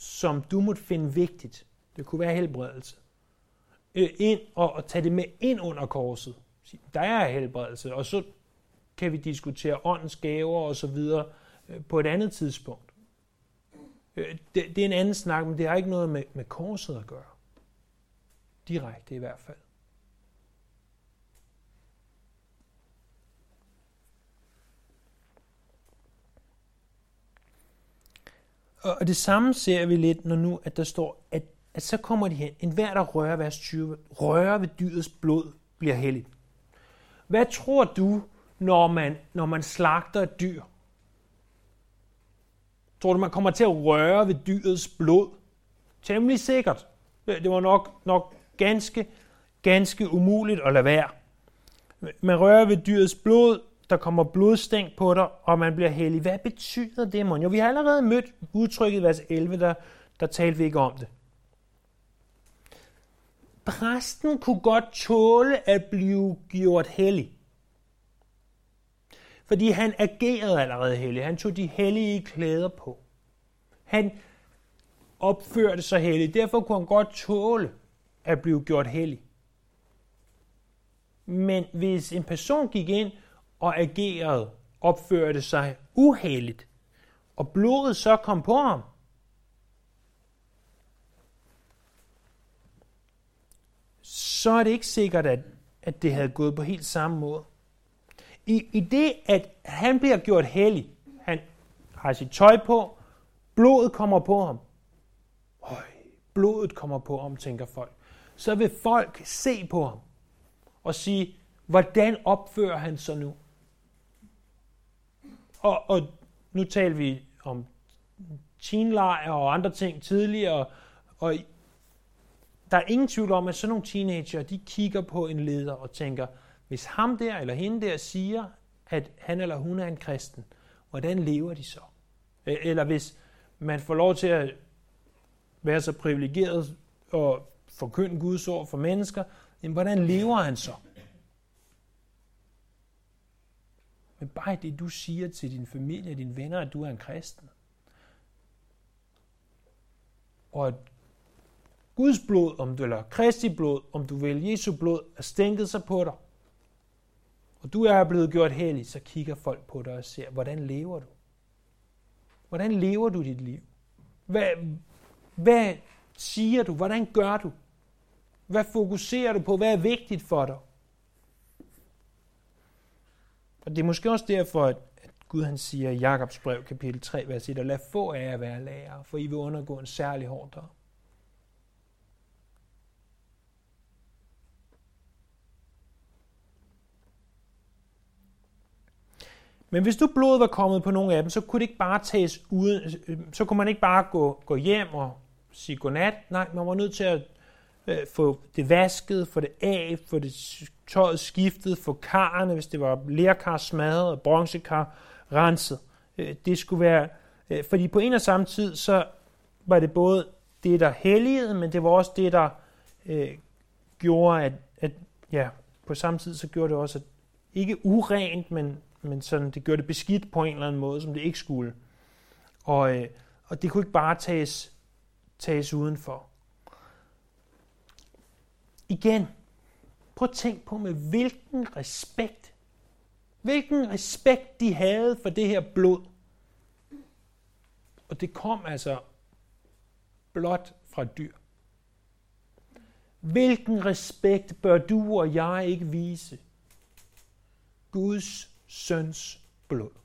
som du måtte finde vigtigt. Det kunne være helbredelse. Øh, ind og, og tage det med ind under korset. Der er helbredelse, og så kan vi diskutere åndens gaver og så videre øh, på et andet tidspunkt. Øh, det, det er en anden snak, men det har ikke noget med, med korset at gøre. Direkte i hvert fald. Og det samme ser vi lidt, når nu, at der står, at, at så kommer de hen. En hver, der rører, vers 20, rører ved dyrets blod, bliver hellig. Hvad tror du, når man, når man slagter et dyr? Tror du, man kommer til at røre ved dyrets blod? Temmelig sikkert. Det var nok, nok ganske, ganske umuligt at lade være. Man rører ved dyrets blod, der kommer blodstænk på dig, og man bliver hellig. Hvad betyder det, mon? Jo, vi har allerede mødt udtrykket i vers 11, der, der talte vi ikke om det. Præsten kunne godt tåle at blive gjort hellig. Fordi han agerede allerede hellig. Han tog de hellige klæder på. Han opførte sig hellig. Derfor kunne han godt tåle at blive gjort hellig. Men hvis en person gik ind og agerede, opførte sig uheldigt, og blodet så kom på ham, så er det ikke sikkert, at, at det havde gået på helt samme måde. I, I det, at han bliver gjort hellig, han har sit tøj på, blodet kommer på ham. Øj, blodet kommer på ham, tænker folk. Så vil folk se på ham og sige, hvordan opfører han sig nu? Og, og nu taler vi om teenlejre og andre ting tidligere, og der er ingen tvivl om, at sådan nogle teenager, de kigger på en leder og tænker, hvis ham der eller hende der siger, at han eller hun er en kristen, hvordan lever de så? Eller hvis man får lov til at være så privilegeret og forkynde Guds ord for mennesker, jamen hvordan lever han så? Men bare det, du siger til din familie og dine venner, at du er en kristen. Og at Guds blod, om du eller Kristi blod, om du vil, Jesu blod, er stænket sig på dig. Og du er blevet gjort hellig, så kigger folk på dig og ser, hvordan lever du? Hvordan lever du dit liv? Hvad, hvad siger du? Hvordan gør du? Hvad fokuserer du på? Hvad er vigtigt for dig? Og det er måske også derfor, at Gud han siger i Jakobs brev, kapitel 3, vers 1, lad få af jer være lærer, for I vil undergå en særlig hård dom. Men hvis du blodet var kommet på nogle af dem, så kunne det ikke bare tages uden, øh, så kunne man ikke bare gå, gå hjem og sige godnat. Nej, man var nødt til at øh, få det vasket, få det af, få det tøjet skiftet, få karrene, hvis det var lærkar smadret og bronzekar renset. Øh, det skulle være, øh, fordi på en og samme tid, så var det både det, der helligede, men det var også det, der øh, gjorde, at, at ja, på samme tid, så gjorde det også, at ikke urent, men men sådan, det gjorde det beskidt på en eller anden måde, som det ikke skulle. Og, øh, og det kunne ikke bare tages, tages udenfor. Igen, prøv at tænk på med hvilken respekt, hvilken respekt de havde for det her blod. Og det kom altså blot fra dyr. Hvilken respekt bør du og jeg ikke vise Guds søns blod.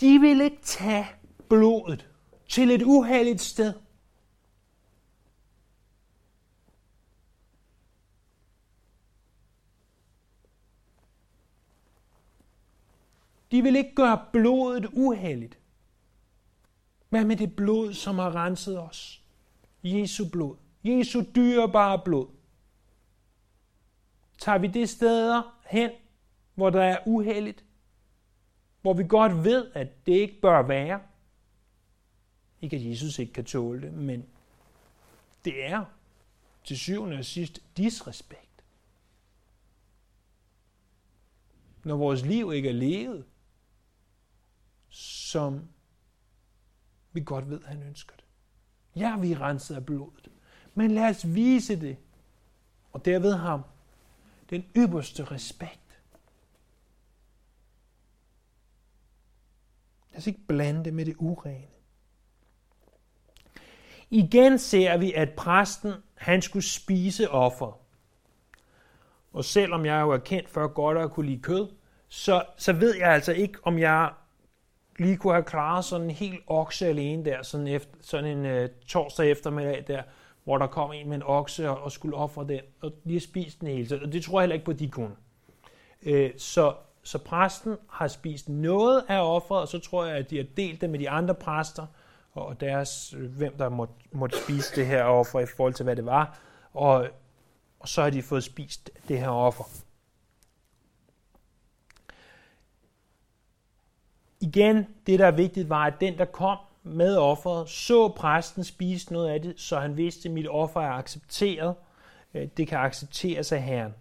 De vil ikke tage blodet til et uheldigt sted. De vil ikke gøre blodet uheldigt. Hvad med det blod, som har renset os? Jesu blod. Jesu dyrebare blod. Tager vi det steder hen, hvor der er uheldigt? Hvor vi godt ved, at det ikke bør være? Ikke at Jesus ikke kan tåle det, men det er til syvende og sidst disrespekt. Når vores liv ikke er levet, som vi godt ved, at han ønsker det. Ja, vi er renset af blodet. Men lad os vise det, og derved ham den ypperste respekt. Lad os ikke blande det med det urene. Igen ser vi, at præsten han skulle spise offer. Og selvom jeg jo er kendt for godt at kunne lide kød, så, så ved jeg altså ikke, om jeg lige kunne have klaret sådan en helt okse alene der, sådan, efter, sådan en uh, torsdag eftermiddag der, hvor der kom en med en okse og, og skulle ofre den, og lige spist den hele tiden. Og det tror jeg heller ikke på, de kunne. Uh, så, så præsten har spist noget af offeret, og så tror jeg, at de har delt det med de andre præster, og deres, øh, hvem der måtte, måtte spise det her offer i forhold til, hvad det var. Og, og så har de fået spist det her offer. igen, det der er vigtigt, var, at den, der kom med offeret, så præsten spise noget af det, så han vidste, at mit offer er accepteret. Øh, det kan accepteres af Herren.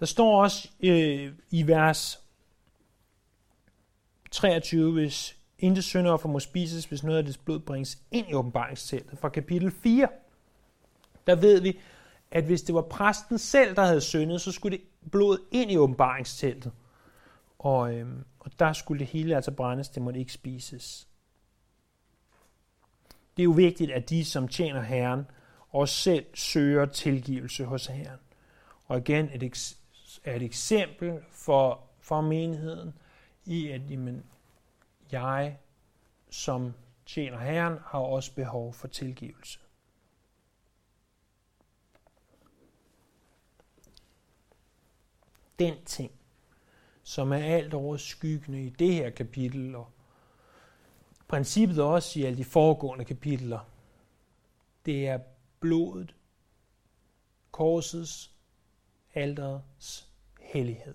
Der står også øh, i vers 23, hvis intet syndoffer må spises, hvis noget af dets blod bringes ind i åbenbaringsteltet. Fra kapitel 4, der ved vi, at hvis det var præsten selv, der havde syndet, så skulle det blod ind i åbenbaringsteltet. Og, øh, og der skulle det hele altså brændes, det måtte ikke spises. Det er jo vigtigt, at de, som tjener Herren, også selv søger tilgivelse hos Herren. Og igen et, er et eksempel for, for menigheden, i, at jamen, jeg som tjener Herren har også behov for tilgivelse. Den ting, som er alt over skyggende i det her kapitel, og princippet også i alle de foregående kapitler, det er blodet, korsets, alderets hellighed.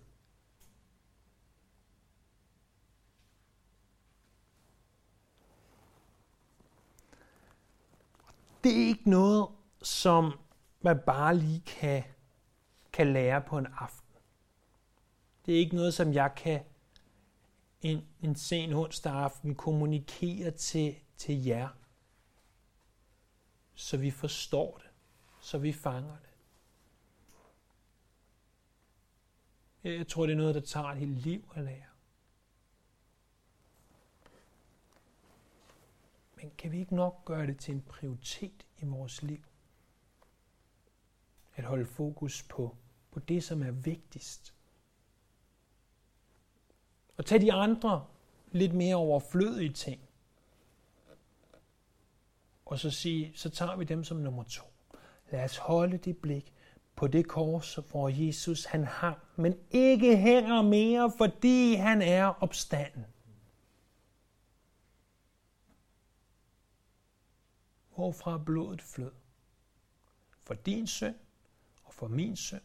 Det er ikke noget, som man bare lige kan, kan lære på en aften. Det er ikke noget, som jeg kan en, en sen onsdag aften kommunikere til, til jer, så vi forstår det, så vi fanger det. Øh, jeg tror, det er noget, der tager et helt liv at lære. Men kan vi ikke nok gøre det til en prioritet i vores liv? At holde fokus på, på det, som er vigtigst. Og tage de andre lidt mere overflødige ting. Og så sige, så tager vi dem som nummer to. Lad os holde det blik på det kors, hvor Jesus han hang, men ikke hænger mere, fordi han er opstanden. Hvorfra blodet flød. For din søn og for min søn.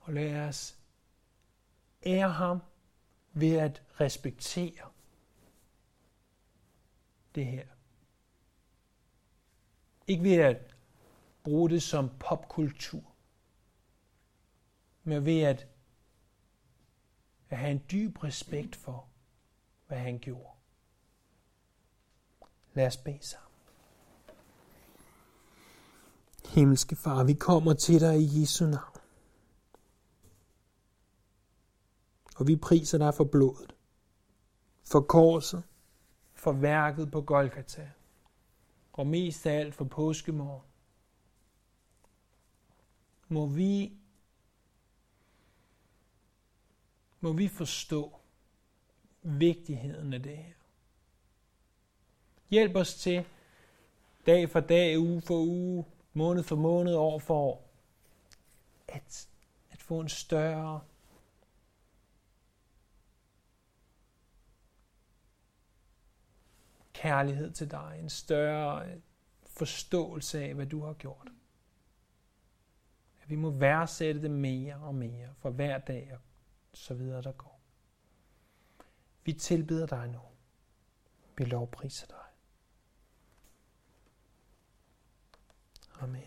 Og lad os ære ham ved at respektere det her. Ikke ved at bruge det som popkultur, men ved at, at have en dyb respekt for, hvad han gjorde. Lad os bede sammen. Himmelske Far, vi kommer til dig i Jesu navn. Og vi priser dig for blodet, for korset, for værket på Golgata og mest af alt for påskemorgen, må vi, må vi forstå vigtigheden af det her. Hjælp os til dag for dag, uge for uge, måned for måned, år for år, at, at få en større kærlighed til dig, en større øh, forståelse af, hvad du har gjort. At vi må værdsætte det mere og mere for hver dag og så videre, der går. Vi tilbyder dig nu. Vi lovpriser dig. Amen.